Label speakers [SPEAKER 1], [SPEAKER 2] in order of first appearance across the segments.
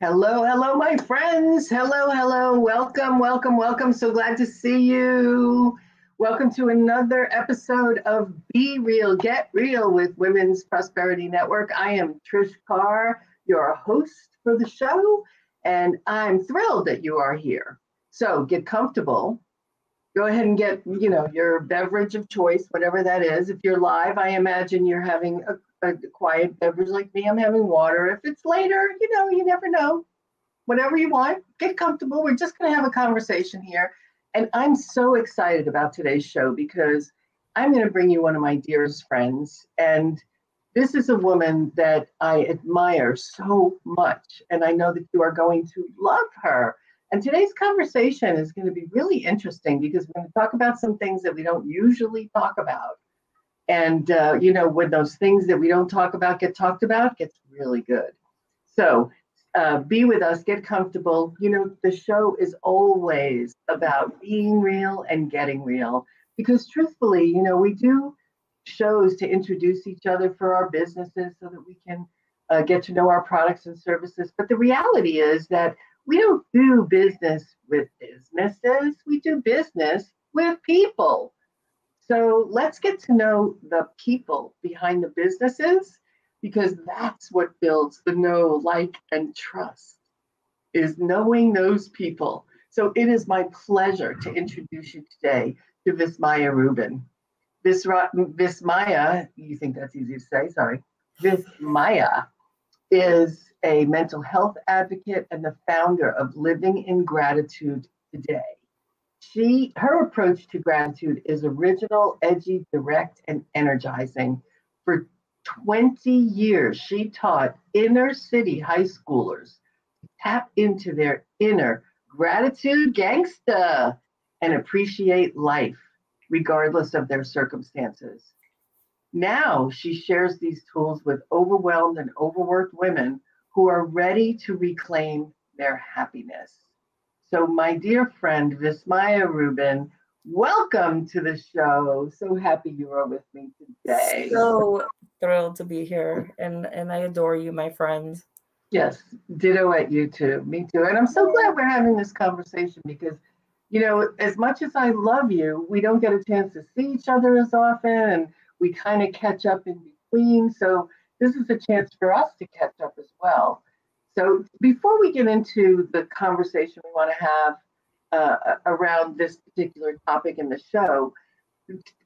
[SPEAKER 1] Hello, hello, my friends. Hello, hello. Welcome, welcome, welcome. So glad to see you. Welcome to another episode of Be Real, Get Real with Women's Prosperity Network. I am Trish Carr, your host for the show, and I'm thrilled that you are here. So get comfortable. Go ahead and get, you know, your beverage of choice, whatever that is. If you're live, I imagine you're having a a quiet beverage like me, I'm having water. If it's later, you know, you never know. Whatever you want, get comfortable. We're just going to have a conversation here. And I'm so excited about today's show because I'm going to bring you one of my dearest friends. And this is a woman that I admire so much. And I know that you are going to love her. And today's conversation is going to be really interesting because we're going to talk about some things that we don't usually talk about. And, uh, you know, when those things that we don't talk about get talked about, gets really good. So uh, be with us, get comfortable. You know, the show is always about being real and getting real because truthfully, you know, we do shows to introduce each other for our businesses so that we can uh, get to know our products and services. But the reality is that we don't do business with businesses, we do business with people. So let's get to know the people behind the businesses because that's what builds the know, like, and trust is knowing those people. So it is my pleasure to introduce you today to Vismaya Rubin. Vis, Vismaya, you think that's easy to say, sorry. Vismaya is a mental health advocate and the founder of Living in Gratitude Today she her approach to gratitude is original, edgy, direct, and energizing. For 20 years, she taught inner city high schoolers to tap into their inner gratitude gangsta and appreciate life, regardless of their circumstances. Now she shares these tools with overwhelmed and overworked women who are ready to reclaim their happiness. So, my dear friend Vismaya Rubin, welcome to the show. So happy you are with me today.
[SPEAKER 2] So thrilled to be here, and and I adore you, my friend.
[SPEAKER 1] Yes, ditto at you too. Me too. And I'm so glad we're having this conversation because, you know, as much as I love you, we don't get a chance to see each other as often, and we kind of catch up in between. So this is a chance for us to catch up as well. So before we get into the conversation we want to have uh, around this particular topic in the show,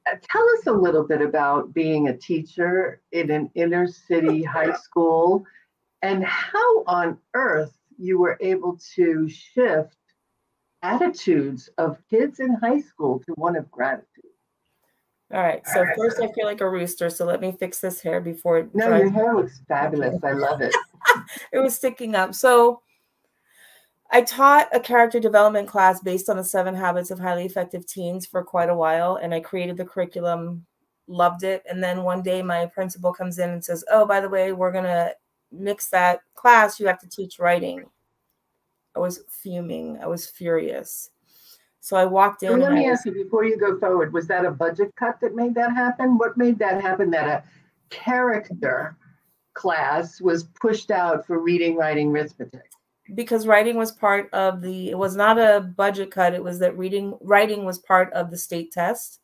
[SPEAKER 1] tell us a little bit about being a teacher in an inner city high school and how on earth you were able to shift attitudes of kids in high school to one of gratitude.
[SPEAKER 2] All right. So first, I feel like a rooster. So let me fix this hair before. It
[SPEAKER 1] no, your hair looks fabulous. I love it.
[SPEAKER 2] it was sticking up. So I taught a character development class based on the seven habits of highly effective teens for quite a while, and I created the curriculum. Loved it. And then one day, my principal comes in and says, "Oh, by the way, we're gonna mix that class. You have to teach writing." I was fuming. I was furious. So I walked in.
[SPEAKER 1] So let me ask you before you go forward: Was that a budget cut that made that happen? What made that happen? That a character class was pushed out for reading, writing, arithmetic.
[SPEAKER 2] Because writing was part of the. It was not a budget cut. It was that reading, writing was part of the state test,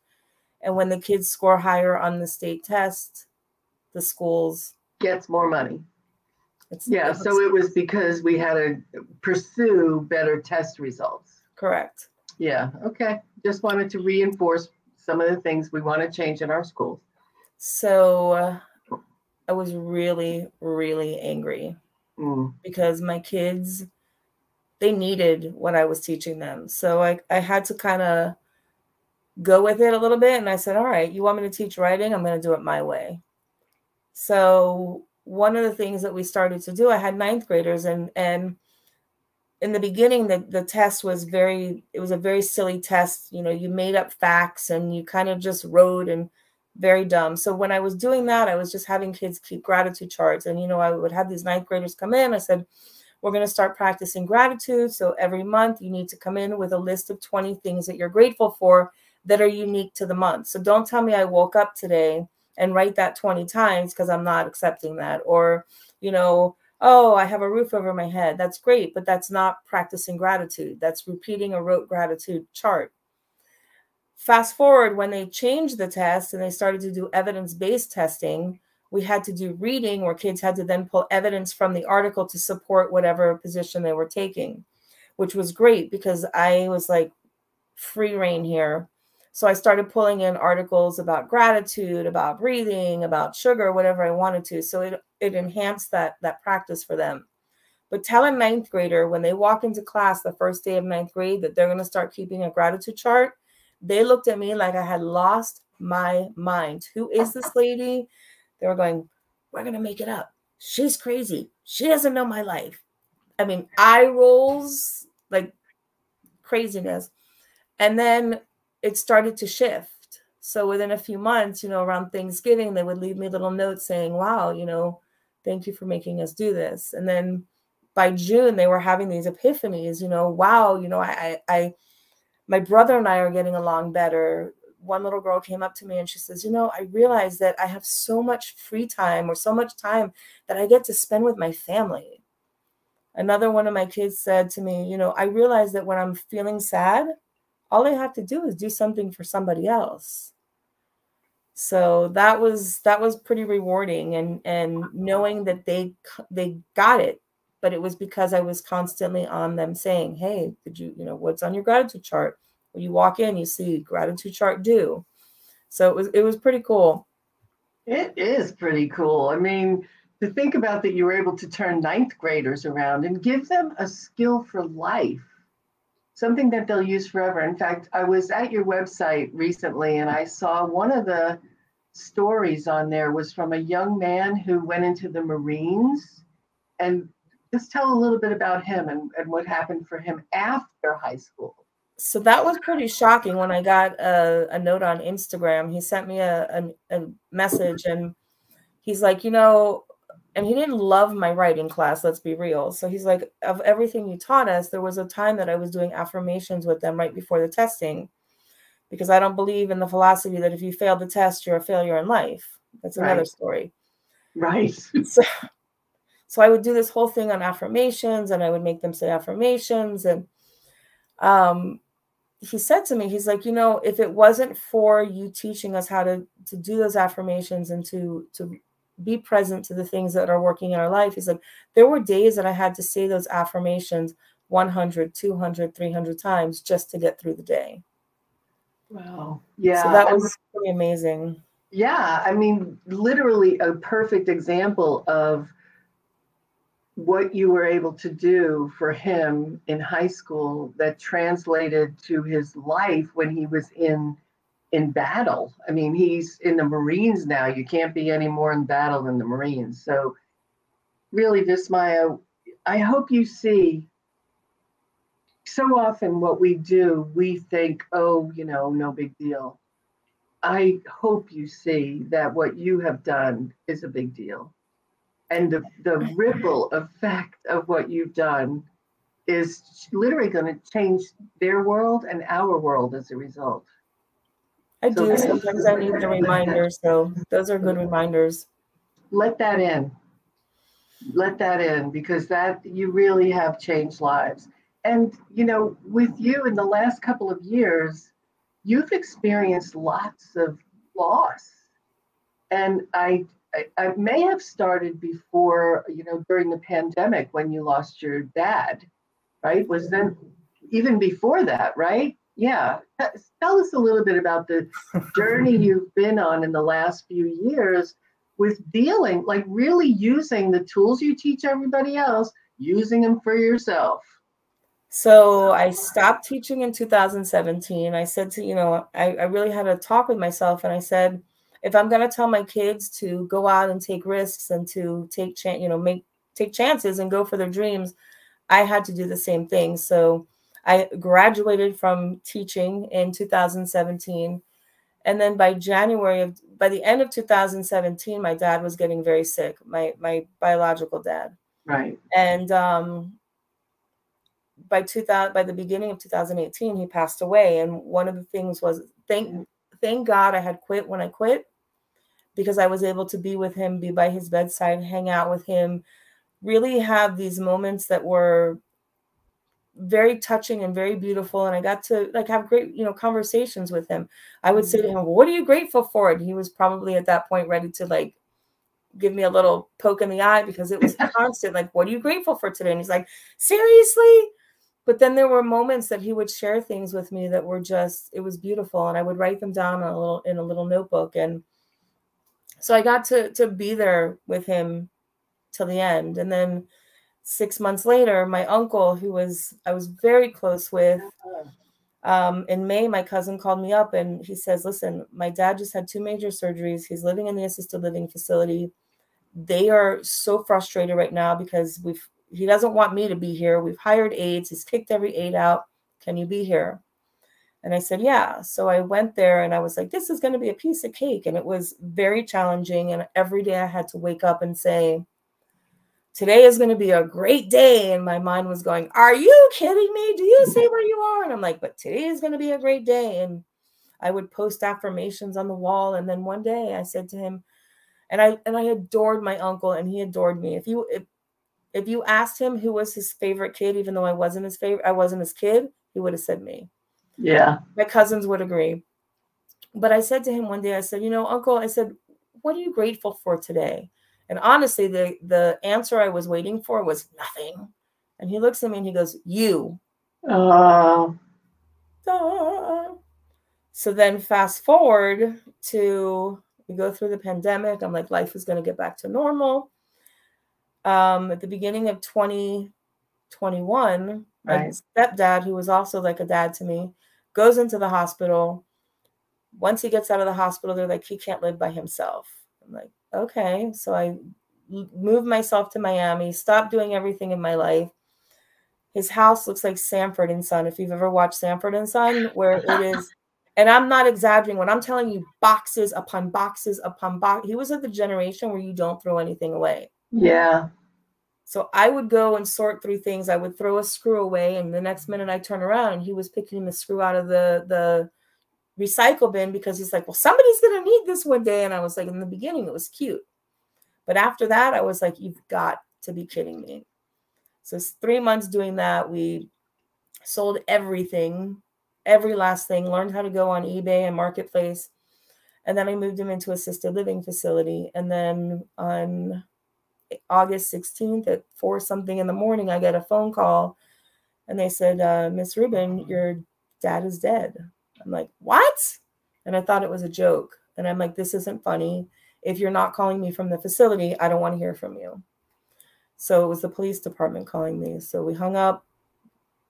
[SPEAKER 2] and when the kids score higher on the state test, the schools
[SPEAKER 1] gets more money. It's, yeah, so it was because we had to pursue better test results.
[SPEAKER 2] Correct.
[SPEAKER 1] Yeah, okay. Just wanted to reinforce some of the things we want to change in our schools.
[SPEAKER 2] So uh, I was really, really angry mm. because my kids, they needed what I was teaching them. So I, I had to kind of go with it a little bit. And I said, all right, you want me to teach writing? I'm going to do it my way. So one of the things that we started to do, I had ninth graders and, and in the beginning the, the test was very it was a very silly test. You know you made up facts and you kind of just wrote and very dumb. So when i was doing that i was just having kids keep gratitude charts. And you know i would have these ninth graders come in. I said we're going to start practicing gratitude. So every month you need to come in with a list of 20 things that you're grateful for that are unique to the month. So don't tell me i woke up today and write that 20 times because i'm not accepting that. Or you know oh, I have a roof over my head. That's great, but that's not practicing gratitude. That's repeating a rote gratitude chart. Fast forward when they changed the test and they started to do evidence based testing, we had to do reading where kids had to then pull evidence from the article to support whatever position they were taking, which was great because I was like free reign here. So I started pulling in articles about gratitude, about breathing, about sugar, whatever I wanted to. So it, it enhanced that, that practice for them. But tell a ninth grader when they walk into class the first day of ninth grade that they're going to start keeping a gratitude chart, they looked at me like I had lost my mind. Who is this lady? They were going, We're going to make it up. She's crazy. She doesn't know my life. I mean, eye rolls like craziness. And then it started to shift. So within a few months, you know, around Thanksgiving, they would leave me little notes saying, Wow, you know, thank you for making us do this. And then by June, they were having these epiphanies, you know, wow, you know, I, I, my brother and I are getting along better one little girl came up to me and she says, You know, I realize that I have so much free time or so much time that I get to spend with my family. Another one of my kids said to me, You know, I realize that when I'm feeling sad, all I have to do is do something for somebody else. So that was that was pretty rewarding and and knowing that they they got it but it was because I was constantly on them saying, "Hey, did you, you know, what's on your gratitude chart? When you walk in, you see gratitude chart due. So it was it was pretty cool.
[SPEAKER 1] It is pretty cool. I mean, to think about that you were able to turn ninth graders around and give them a skill for life, something that they'll use forever. In fact, I was at your website recently and I saw one of the stories on there was from a young man who went into the Marines and just tell a little bit about him and, and what happened for him after high school
[SPEAKER 2] so that was pretty shocking when I got a, a note on Instagram. He sent me a, a, a, message and he's like, you know, and he didn't love my writing class, let's be real. So he's like, of everything you taught us, there was a time that I was doing affirmations with them right before the testing because I don't believe in the philosophy that if you fail the test, you're a failure in life. That's another right. story.
[SPEAKER 1] Right.
[SPEAKER 2] so, so I would do this whole thing on affirmations and I would make them say affirmations and um he said to me, he's like, you know, if it wasn't for you teaching us how to to do those affirmations and to to be present to the things that are working in our life, he's like, there were days that I had to say those affirmations 100, 200, 300 times just to get through the day.
[SPEAKER 1] Wow. Yeah.
[SPEAKER 2] So that was pretty amazing.
[SPEAKER 1] Yeah. I mean, literally a perfect example of what you were able to do for him in high school that translated to his life when he was in in battle. I mean, he's in the Marines now. You can't be any more in battle than the Marines. So really, Vismaya, I hope you see so often what we do, we think, oh, you know, no big deal. I hope you see that what you have done is a big deal and the, the ripple effect of what you've done is literally going to change their world and our world as a result.
[SPEAKER 2] I do. Sometimes I need the reminders, so those are good mm-hmm. reminders.
[SPEAKER 1] Let that in. Let that in because that you really have changed lives. And you know, with you in the last couple of years, you've experienced lots of loss. And I I, I may have started before, you know, during the pandemic when you lost your dad, right? Was then even before that, right? Yeah. Tell us a little bit about the journey you've been on in the last few years with dealing, like really using the tools you teach everybody else, using them for yourself.
[SPEAKER 2] So I stopped teaching in 2017. I said to, you know, I, I really had a talk with myself and I said, if I'm going to tell my kids to go out and take risks and to take chance, you know, make take chances and go for their dreams, I had to do the same thing. So I graduated from teaching in 2017. And then by January of by the end of 2017, my dad was getting very sick, my my biological dad.
[SPEAKER 1] Right.
[SPEAKER 2] And um by 2000 by the beginning of 2018 he passed away and one of the things was thank thank god i had quit when i quit because I was able to be with him, be by his bedside, hang out with him, really have these moments that were very touching and very beautiful and i got to like have great you know conversations with him. I would say to mm-hmm. him well, what are you grateful for? And he was probably at that point ready to like give me a little poke in the eye because it was constant like what are you grateful for today? And he's like seriously? But then there were moments that he would share things with me that were just it was beautiful and i would write them down in a little in a little notebook and so i got to to be there with him till the end. And then six months later, my uncle, who was I was very close with, um, in May, my cousin called me up and he says, "Listen, my dad just had two major surgeries. He's living in the assisted living facility. They are so frustrated right now because we've he doesn't want me to be here. We've hired aides. He's kicked every aide out. Can you be here?" And I said, "Yeah." So I went there and I was like, "This is going to be a piece of cake." And it was very challenging. And every day I had to wake up and say today is going to be a great day. And my mind was going, Are you kidding me? Do you see where you are? And I'm like, But today is going to be a great day. And I would post affirmations on the wall. And then one day I said to him, and I and I adored my uncle and he adored me. If you if if you asked him who was his favorite kid, even though I wasn't his favorite, I wasn't his kid, he would have said me.
[SPEAKER 1] Yeah.
[SPEAKER 2] My cousins would agree. But I said to him one day, I said, you know, uncle, I said, what are you grateful for today? And honestly, the the answer I was waiting for was nothing. And he looks at me and he goes, "You." Uh. So then, fast forward to we go through the pandemic. I'm like, life is going to get back to normal. Um, at the beginning of 2021, right. my stepdad, who was also like a dad to me, goes into the hospital. Once he gets out of the hospital, they're like, he can't live by himself. I'm like, okay. So I moved myself to Miami, stopped doing everything in my life. His house looks like Sanford and Son. If you've ever watched Sanford and Son, where it is, and I'm not exaggerating when I'm telling you boxes upon boxes upon box. He was of the generation where you don't throw anything away.
[SPEAKER 1] Yeah.
[SPEAKER 2] So I would go and sort through things. I would throw a screw away, and the next minute I turn around and he was picking the screw out of the the recycle bin because he's like, well, somebody's going to need this one day. And I was like, in the beginning, it was cute. But after that, I was like, you've got to be kidding me. So it's three months doing that, we sold everything, every last thing, learned how to go on eBay and Marketplace. And then I moved him into assisted living facility. And then on August 16th at four something in the morning, I get a phone call and they said, uh, Miss Rubin, your dad is dead. I'm like, what? And I thought it was a joke. And I'm like, this isn't funny. If you're not calling me from the facility, I don't want to hear from you. So it was the police department calling me. So we hung up,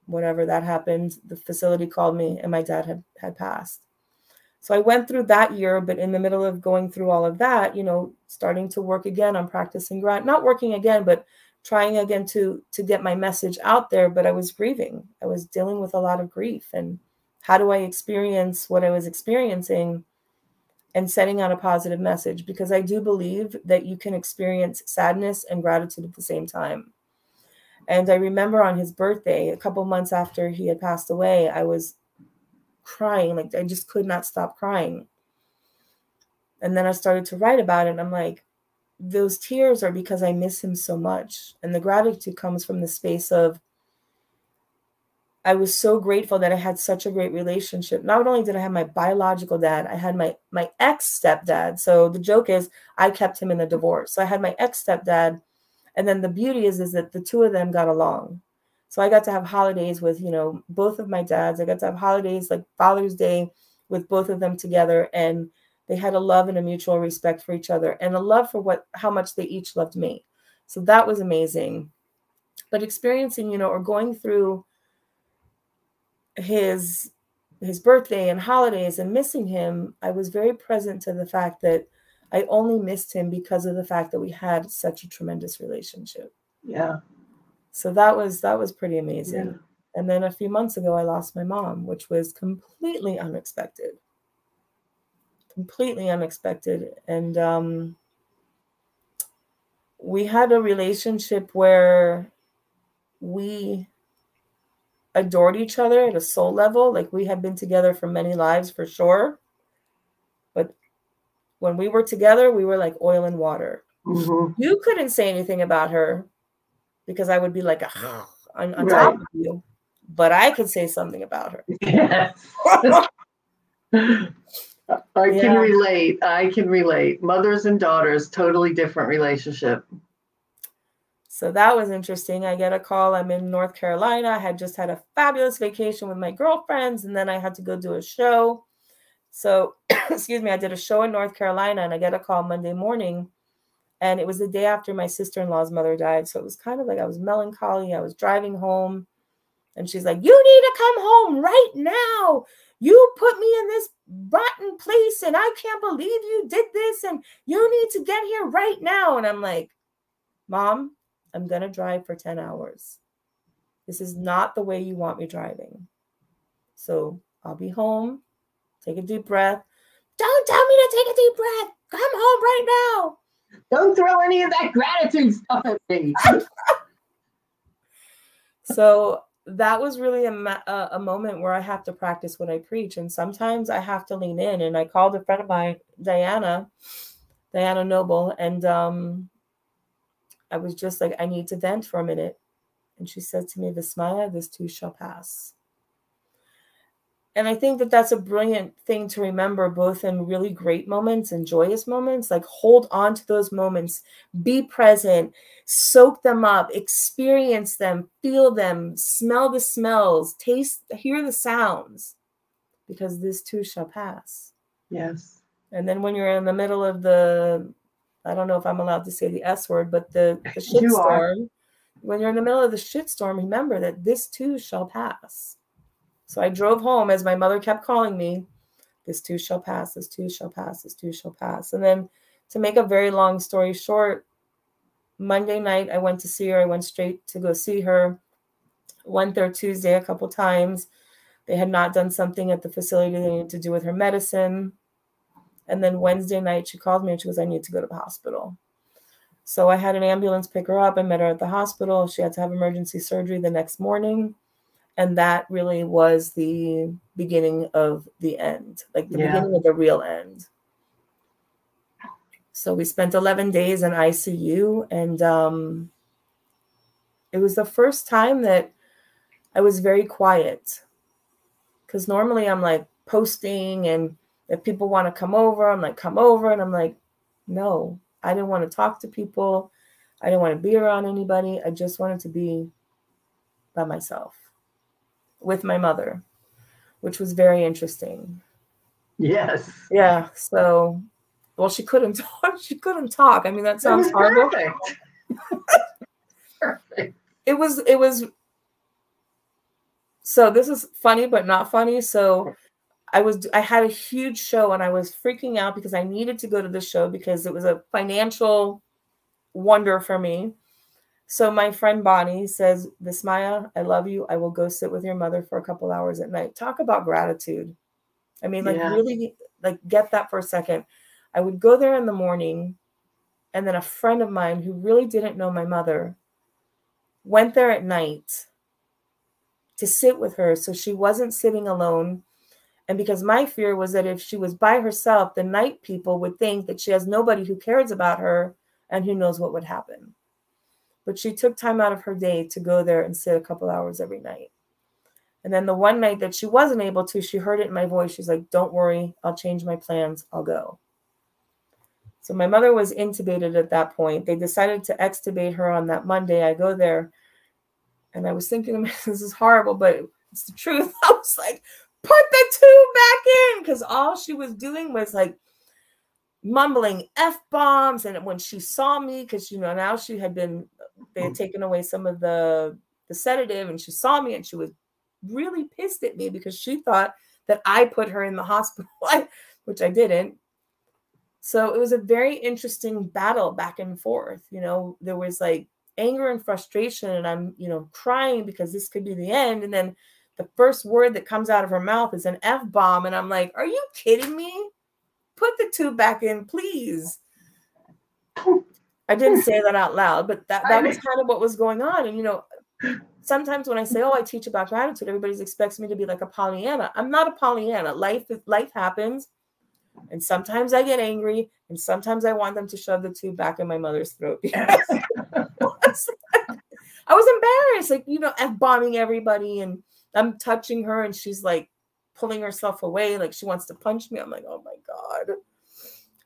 [SPEAKER 2] whatever that happened. The facility called me and my dad had, had passed. So I went through that year, but in the middle of going through all of that, you know, starting to work again on practicing grant, not working again, but trying again to to get my message out there. But I was grieving. I was dealing with a lot of grief and how do I experience what I was experiencing and sending out a positive message? Because I do believe that you can experience sadness and gratitude at the same time. And I remember on his birthday, a couple months after he had passed away, I was crying. Like I just could not stop crying. And then I started to write about it. And I'm like, those tears are because I miss him so much. And the gratitude comes from the space of I was so grateful that I had such a great relationship. Not only did I have my biological dad, I had my my ex stepdad. So the joke is I kept him in the divorce. So I had my ex stepdad, and then the beauty is is that the two of them got along. So I got to have holidays with you know both of my dads. I got to have holidays like Father's Day with both of them together, and they had a love and a mutual respect for each other, and a love for what how much they each loved me. So that was amazing. But experiencing you know or going through his his birthday and holidays and missing him, I was very present to the fact that I only missed him because of the fact that we had such a tremendous relationship.
[SPEAKER 1] Yeah.
[SPEAKER 2] So that was that was pretty amazing. Yeah. And then a few months ago I lost my mom, which was completely unexpected. Completely unexpected and um we had a relationship where we adored each other at a soul level. Like we had been together for many lives for sure. But when we were together, we were like oil and water. Mm-hmm. You couldn't say anything about her. because I would be like, on, on right. top of you. But I could say something about her. Yes.
[SPEAKER 1] I can yeah. relate. I can relate. Mothers and daughters, totally different relationship.
[SPEAKER 2] So that was interesting. I get a call. I'm in North Carolina. I had just had a fabulous vacation with my girlfriends, and then I had to go do a show. So, excuse me, I did a show in North Carolina, and I get a call Monday morning. And it was the day after my sister in law's mother died. So it was kind of like I was melancholy. I was driving home, and she's like, You need to come home right now you put me in this rotten place and I can't believe you did this and you need to get here right now. And I'm like, Mom, I'm going to drive for 10 hours. This is not the way you want me driving. So I'll be home. Take a deep breath. Don't tell me to take a deep breath. Come home right now.
[SPEAKER 1] Don't throw any of that gratitude stuff at me.
[SPEAKER 2] so that was really a, a moment where I have to practice what I preach. And sometimes I have to lean in. And I called a friend of mine, Diana, Diana Noble, and um, I was just like, I need to vent for a minute. And she said to me, Vismaya, this too shall pass. And I think that that's a brilliant thing to remember, both in really great moments and joyous moments. Like, hold on to those moments, be present, soak them up, experience them, feel them, smell the smells, taste, hear the sounds, because this too shall pass.
[SPEAKER 1] Yes.
[SPEAKER 2] And then when you're in the middle of the, I don't know if I'm allowed to say the S word, but the, the shitstorm, when you're in the middle of the shitstorm, remember that this too shall pass. So I drove home as my mother kept calling me, this too shall pass, this too shall pass, this too shall pass. And then to make a very long story short, Monday night I went to see her. I went straight to go see her. Went there Tuesday a couple times. They had not done something at the facility they needed to do with her medicine. And then Wednesday night she called me and she goes, I need to go to the hospital. So I had an ambulance pick her up. I met her at the hospital. She had to have emergency surgery the next morning and that really was the beginning of the end like the yeah. beginning of the real end so we spent 11 days in icu and um, it was the first time that i was very quiet because normally i'm like posting and if people want to come over i'm like come over and i'm like no i didn't want to talk to people i didn't want to be around anybody i just wanted to be by myself with my mother, which was very interesting.
[SPEAKER 1] Yes.
[SPEAKER 2] Yeah. So, well, she couldn't talk. She couldn't talk. I mean, that sounds horrible. Perfect. perfect. It was. It was. So this is funny, but not funny. So I was. I had a huge show, and I was freaking out because I needed to go to the show because it was a financial wonder for me. So my friend Bonnie says, Vismaya, I love you. I will go sit with your mother for a couple hours at night. Talk about gratitude. I mean, like yeah. really like get that for a second. I would go there in the morning, and then a friend of mine who really didn't know my mother went there at night to sit with her so she wasn't sitting alone. And because my fear was that if she was by herself, the night people would think that she has nobody who cares about her and who knows what would happen but she took time out of her day to go there and sit a couple hours every night. And then the one night that she wasn't able to, she heard it in my voice. She's like, Don't worry, I'll change my plans, I'll go. So my mother was intubated at that point. They decided to extubate her on that Monday. I go there and I was thinking, this is horrible, but it's the truth. I was like, put the tube back in because all she was doing was like mumbling f bombs. And when she saw me, because you know now she had been they had hmm. taken away some of the the sedative and she saw me and she was really pissed at me because she thought that I put her in the hospital, which I didn't. So it was a very interesting battle back and forth. You know, there was like anger and frustration, and I'm, you know, crying because this could be the end. And then the first word that comes out of her mouth is an F bomb. And I'm like, are you kidding me? Put the tube back in, please. I didn't say that out loud, but that, that was kind of what was going on. And, you know, sometimes when I say, oh, I teach about gratitude, everybody expects me to be like a Pollyanna. I'm not a Pollyanna. Life, life happens. And sometimes I get angry, and sometimes I want them to shove the tube back in my mother's throat. I was embarrassed, like, you know, F bombing everybody. And I'm touching her and she's like pulling herself away, like she wants to punch me. I'm like, oh my God.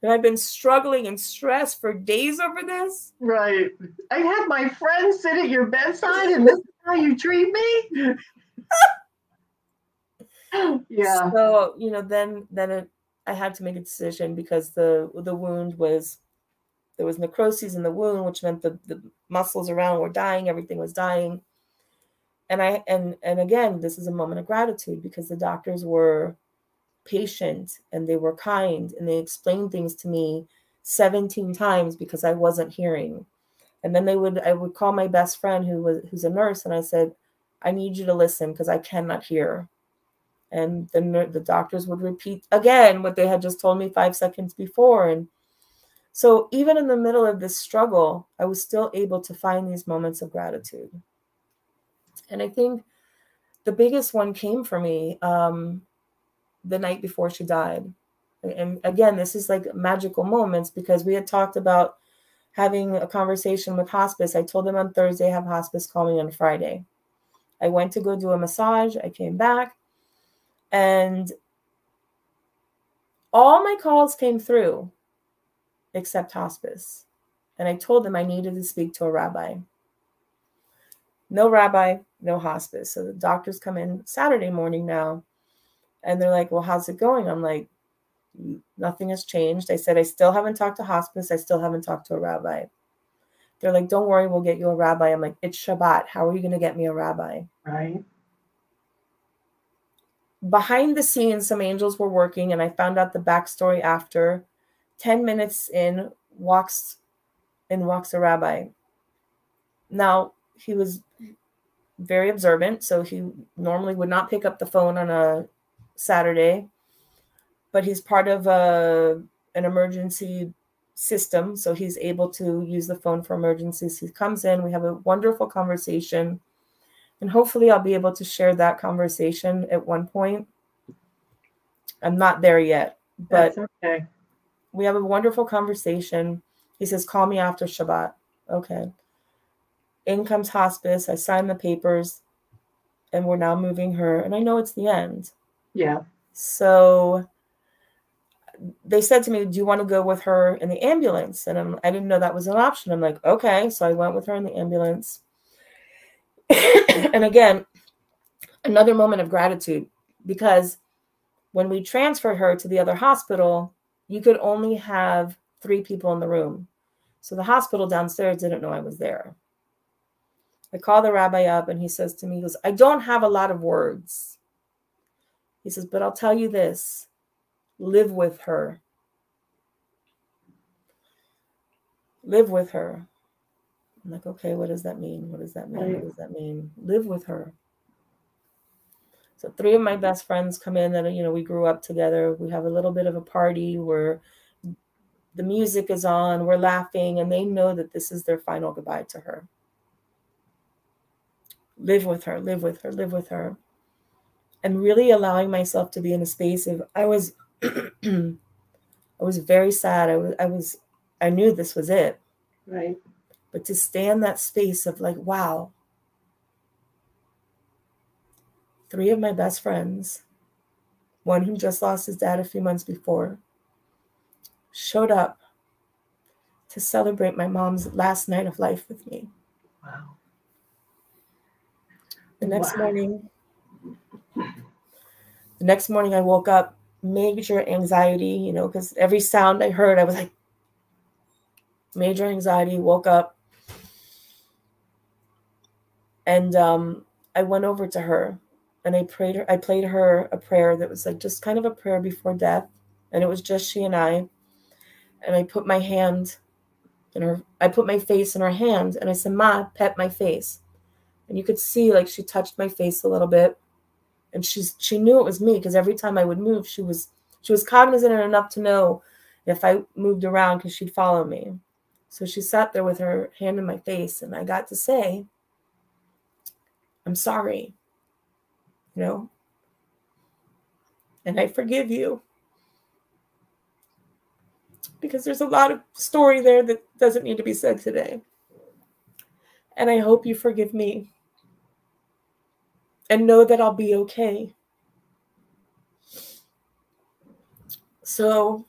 [SPEAKER 2] And I've been struggling and stressed for days over this.
[SPEAKER 1] Right. I had my friend sit at your bedside and this is how you treat me.
[SPEAKER 2] yeah. So, you know, then then it, I had to make a decision because the the wound was there was necrosis in the wound, which meant the, the muscles around were dying, everything was dying. And I and and again, this is a moment of gratitude because the doctors were patient and they were kind and they explained things to me 17 times because I wasn't hearing. And then they would I would call my best friend who was who's a nurse and I said, I need you to listen because I cannot hear. And then the doctors would repeat again what they had just told me five seconds before. And so, even in the middle of this struggle, I was still able to find these moments of gratitude. And I think the biggest one came for me um, the night before she died. And again, this is like magical moments because we had talked about having a conversation with hospice. I told them on Thursday, have hospice call me on Friday. I went to go do a massage. I came back and all my calls came through except hospice. And I told them I needed to speak to a rabbi. No rabbi, no hospice. So the doctors come in Saturday morning now and they're like, Well, how's it going? I'm like, Nothing has changed. I said, I still haven't talked to hospice. I still haven't talked to a rabbi. They're like, Don't worry, we'll get you a rabbi. I'm like, It's Shabbat. How are you going to get me a rabbi?
[SPEAKER 1] Right.
[SPEAKER 2] Behind the scenes, some angels were working, and I found out the backstory after 10 minutes in walks in walks a rabbi now he was very observant so he normally would not pick up the phone on a saturday but he's part of a an emergency system so he's able to use the phone for emergencies he comes in we have a wonderful conversation and hopefully i'll be able to share that conversation at one point i'm not there yet but
[SPEAKER 1] That's okay
[SPEAKER 2] we have a wonderful conversation. He says, Call me after Shabbat. Okay. In comes hospice. I sign the papers and we're now moving her. And I know it's the end.
[SPEAKER 1] Yeah.
[SPEAKER 2] So they said to me, Do you want to go with her in the ambulance? And I'm, I didn't know that was an option. I'm like, Okay. So I went with her in the ambulance. and again, another moment of gratitude because when we transferred her to the other hospital, you could only have three people in the room. So the hospital downstairs didn't know I was there. I call the rabbi up and he says to me, he goes, I don't have a lot of words. He says, but I'll tell you this live with her. Live with her. I'm like, okay, what does that mean? What does that mean? What does that mean? Live with her. So three of my best friends come in that you know we grew up together. We have a little bit of a party where the music is on, we're laughing, and they know that this is their final goodbye to her. Live with her, live with her, live with her. And really allowing myself to be in a space of I was I was very sad. I was I was I knew this was it.
[SPEAKER 1] Right.
[SPEAKER 2] But to stay in that space of like, wow, three of my best friends, one who just lost his dad a few months before, showed up to celebrate my mom's last night of life with me.
[SPEAKER 1] Wow.
[SPEAKER 2] The next wow. morning, the next morning I woke up major anxiety, you know, because every sound I heard, I was like, major anxiety, woke up. And um, I went over to her and I prayed her, I played her a prayer that was like just kind of a prayer before death. And it was just she and I. And I put my hand in her, I put my face in her hand and I said, Ma, pet my face. And you could see like she touched my face a little bit. And she's she knew it was me because every time I would move, she was she was cognizant enough to know if I moved around because she'd follow me. So she sat there with her hand in my face, and I got to say, I'm sorry you know? And I forgive you. Because there's a lot of story there that doesn't need to be said today. And I hope you forgive me. And know that I'll be okay. So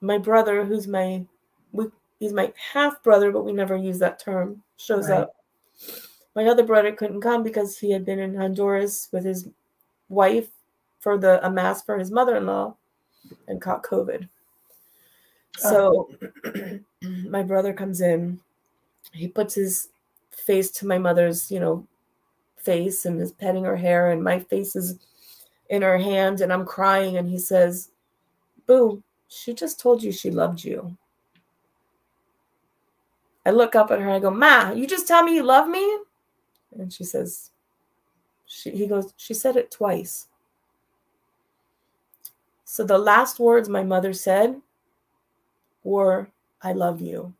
[SPEAKER 2] my brother, who's my we, he's my half brother, but we never use that term, shows right. up. My other brother couldn't come because he had been in Honduras with his wife for the a mass for his mother-in-law and caught COVID. Oh. So oh. my brother comes in, he puts his face to my mother's, you know, face and is petting her hair, and my face is in her hand, and I'm crying, and he says, Boo, she just told you she loved you. I look up at her and I go, Ma, you just tell me you love me? And she says, she, he goes, she said it twice. So the last words my mother said were, I love you.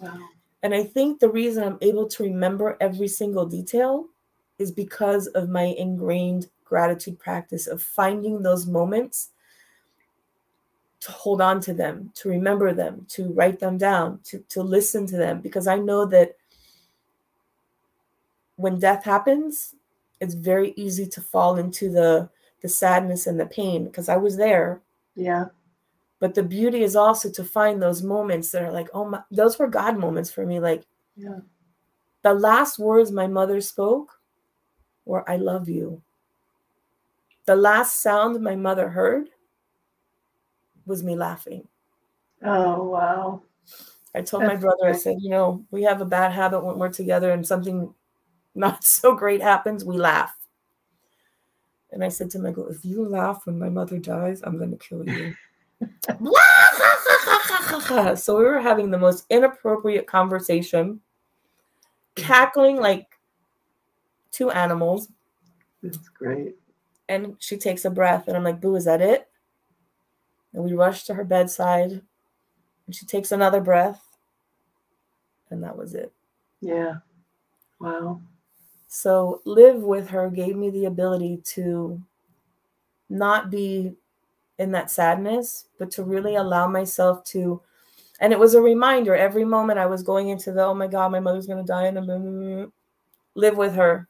[SPEAKER 2] Wow. And I think the reason I'm able to remember every single detail is because of my ingrained gratitude practice of finding those moments to hold on to them, to remember them, to write them down, to, to listen to them, because I know that when death happens, it's very easy to fall into the the sadness and the pain because I was there.
[SPEAKER 1] Yeah.
[SPEAKER 2] But the beauty is also to find those moments that are like, oh my, those were God moments for me. Like,
[SPEAKER 1] yeah.
[SPEAKER 2] The last words my mother spoke were, I love you. The last sound my mother heard was me laughing.
[SPEAKER 1] Oh, wow.
[SPEAKER 2] I told That's my brother, great. I said, you know, we have a bad habit when we're together and something not so great happens, we laugh. And I said to Michael, if you laugh when my mother dies, I'm going to kill you. so we were having the most inappropriate conversation, cackling like two animals.
[SPEAKER 1] That's great.
[SPEAKER 2] And she takes a breath, and I'm like, Boo, is that it? And we rush to her bedside, and she takes another breath, and that was it.
[SPEAKER 1] Yeah. Wow.
[SPEAKER 2] So, live with her gave me the ability to not be in that sadness, but to really allow myself to. And it was a reminder every moment I was going into the, oh my God, my mother's going to die. And I'm live with her,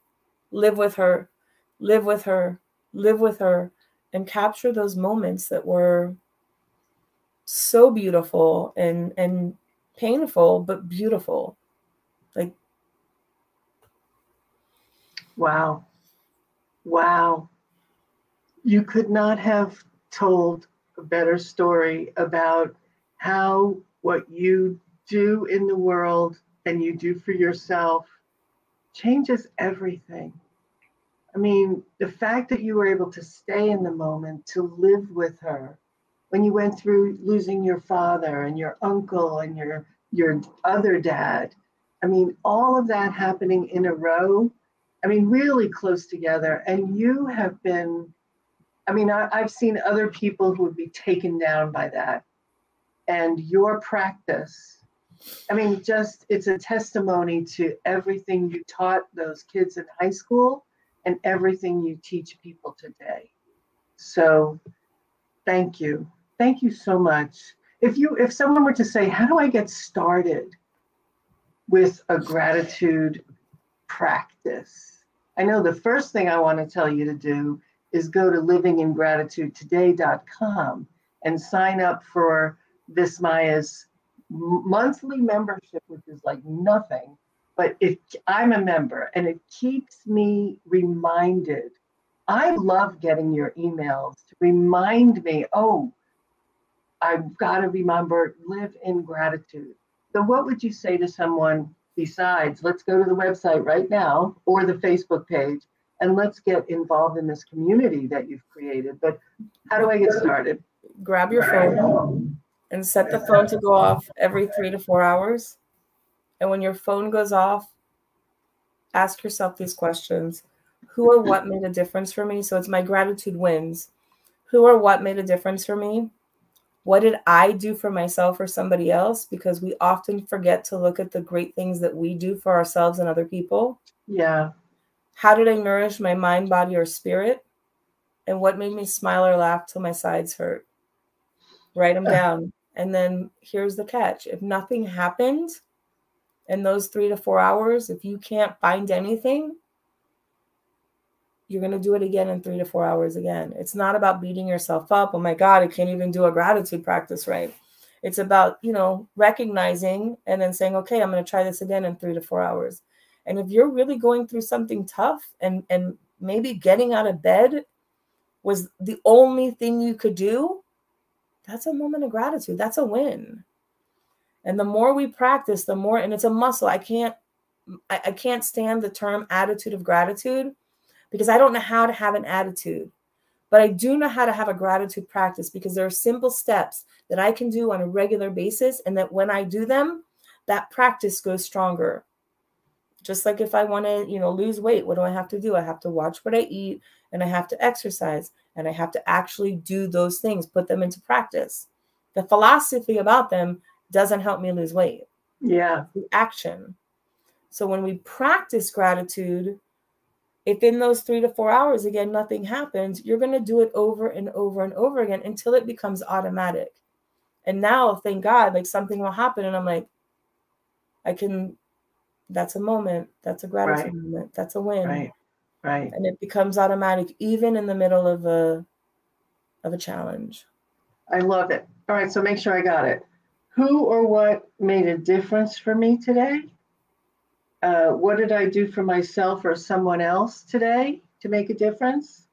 [SPEAKER 2] live with her, live with her, live with her, and capture those moments that were so beautiful and and painful but beautiful. Like
[SPEAKER 1] wow. Wow. You could not have told a better story about how what you do in the world and you do for yourself changes everything. I mean the fact that you were able to stay in the moment to live with her when you went through losing your father and your uncle and your your other dad i mean all of that happening in a row i mean really close together. And you have been i mean I, i've seen other people who would be taken down by that. And your practice i mean just it's a testimony to everything you taught those kids in high school and everything you teach people today so thank you Thank you so much. If you if someone were to say, how do I get started with a gratitude practice? I know the first thing I want to tell you to do is go to livingingratitudetoday.com and sign up for Vismaya's monthly membership, which is like nothing, but it, I'm a member and it keeps me reminded. I love getting your emails to remind me, oh, I've got to remember live in gratitude. So, what would you say to someone besides let's go to the website right now or the Facebook page and let's get involved in this community that you've created? But how do I get started?
[SPEAKER 2] Grab your phone and set the phone to go off every three to four hours. And when your phone goes off, ask yourself these questions Who or what made a difference for me? So, it's my gratitude wins. Who or what made a difference for me? what did I do for myself or somebody else? Because we often forget to look at the great things that we do for ourselves and other people.
[SPEAKER 1] Yeah.
[SPEAKER 2] How did I nourish my mind, body, or spirit? And what made me smile or laugh till my sides hurt? Write them down. And then here's the catch if nothing happened in those three to four hours, if you can't find anything, you're going to do it again in three to four hours again. It's not about beating yourself up. Oh my God, I can't even do a gratitude practice right. It's about, you know, recognizing and then saying, okay, I'm going to try this again in three to four hours. And if you're really going through something tough and, and maybe getting out of bed was the only thing you could do, that's a moment of gratitude. That's a win. And the more we practice, the more, and it's a muscle. I can't, I, I can't stand the term attitude of gratitude because I don't know how to have an attitude. But I do know how to have a gratitude practice because there are simple steps that I can do on a regular basis. And that when I do them, that practice goes stronger. Just like if I want to, you know, lose weight, what do I have to do? I have to watch what I eat and I have to exercise and I have to actually do those things, put them into practice. The philosophy about them doesn't help me lose weight.
[SPEAKER 1] Yeah.
[SPEAKER 2] The action. So when we practice gratitude, if in those three to four hours again nothing happens, you're going to do it over and over and over again until it becomes automatic. And now, thank God, like something will happen, and I'm like, I can. That's a moment. That's a gratitude right. moment. That's a win.
[SPEAKER 1] Right. Right.
[SPEAKER 2] And it becomes automatic, even in the middle of a of a challenge.
[SPEAKER 1] I love it. All right, so make sure I got it. Who or what made a difference for me today? Uh, what did I do for myself or someone else today to make a difference?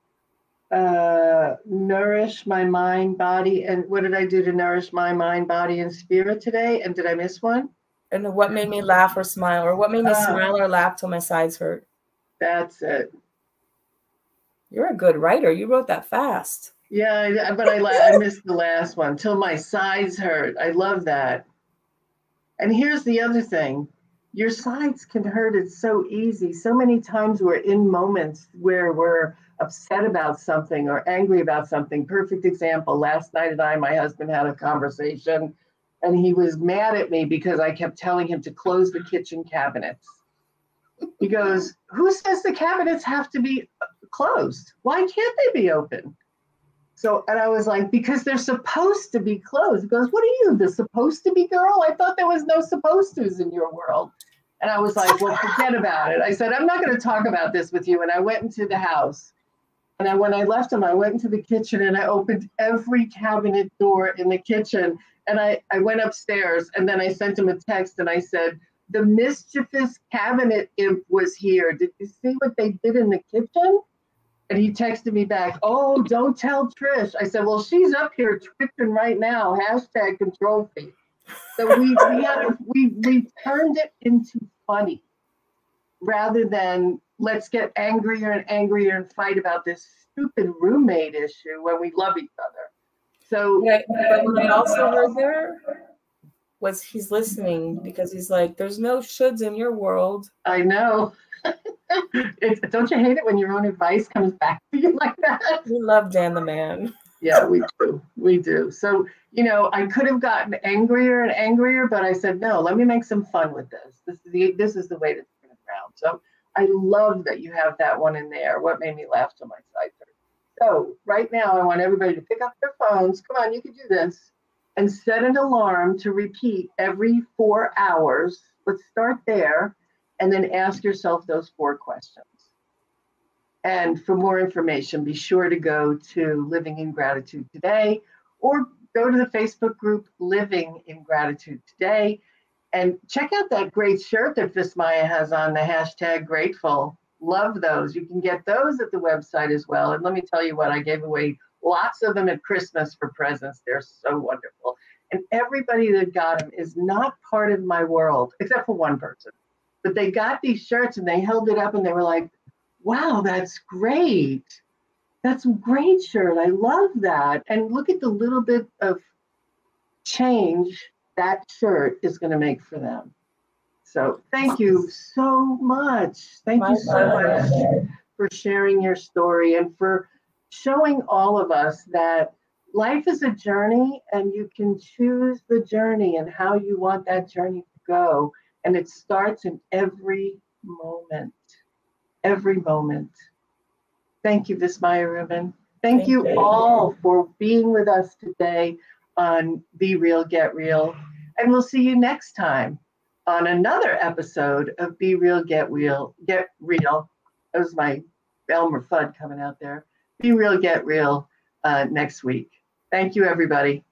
[SPEAKER 1] Uh, nourish my mind, body, and what did I do to nourish my mind, body, and spirit today? And did I miss one?
[SPEAKER 2] And what made me laugh or smile, or what made me uh, smile or laugh till my sides hurt?
[SPEAKER 1] That's it.
[SPEAKER 2] You're a good writer. You wrote that fast.
[SPEAKER 1] Yeah, but I, I missed the last one till my sides hurt. I love that. And here's the other thing your sides can hurt it's so easy. So many times we're in moments where we're upset about something or angry about something. Perfect example. Last night and I, my husband had a conversation and he was mad at me because I kept telling him to close the kitchen cabinets. He goes, Who says the cabinets have to be closed? Why can't they be open? So, and I was like, because they're supposed to be closed. He goes, What are you, the supposed to be girl? I thought there was no supposed to's in your world. And I was like, Well, forget about it. I said, I'm not going to talk about this with you. And I went into the house. And I, when I left him, I went into the kitchen and I opened every cabinet door in the kitchen. And I, I went upstairs and then I sent him a text and I said, The mischievous cabinet imp was here. Did you see what they did in the kitchen? And he texted me back, Oh, don't tell Trish. I said, Well, she's up here twitching right now, hashtag control feed. So we we, had, we we turned it into funny rather than let's get angrier and angrier and fight about this stupid roommate issue when we love each other. So
[SPEAKER 2] yeah, but what I also heard there was he's listening because he's like, There's no shoulds in your world.
[SPEAKER 1] I know. don't you hate it when your own advice comes back to you like that?
[SPEAKER 2] We love Dan the man.
[SPEAKER 1] Yeah, we do. We do. So, you know, I could have gotten angrier and angrier, but I said, no, let me make some fun with this. This is the this is the way to turn it around. So I love that you have that one in there. What made me laugh to my side So right now I want everybody to pick up their phones. Come on, you can do this. And set an alarm to repeat every four hours. Let's start there and then ask yourself those four questions. And for more information, be sure to go to Living in Gratitude Today or go to the Facebook group Living in Gratitude Today and check out that great shirt that Vismaya has on the hashtag grateful. Love those. You can get those at the website as well. And let me tell you what, I gave away lots of them at Christmas for presents. They're so wonderful. And everybody that got them is not part of my world, except for one person. But they got these shirts and they held it up and they were like, wow, that's great. That's a great shirt. I love that. And look at the little bit of change that shirt is going to make for them. So thank you so much. Thank My you so much for sharing your story and for showing all of us that life is a journey and you can choose the journey and how you want that journey to go. And it starts in every moment. Every moment. Thank you, Vismaya Rubin. Thank, Thank you, you all for being with us today on Be Real, Get Real. And we'll see you next time on another episode of Be Real, Get Real, Get Real. That was my Elmer Fudd coming out there. Be real, get real uh, next week. Thank you, everybody.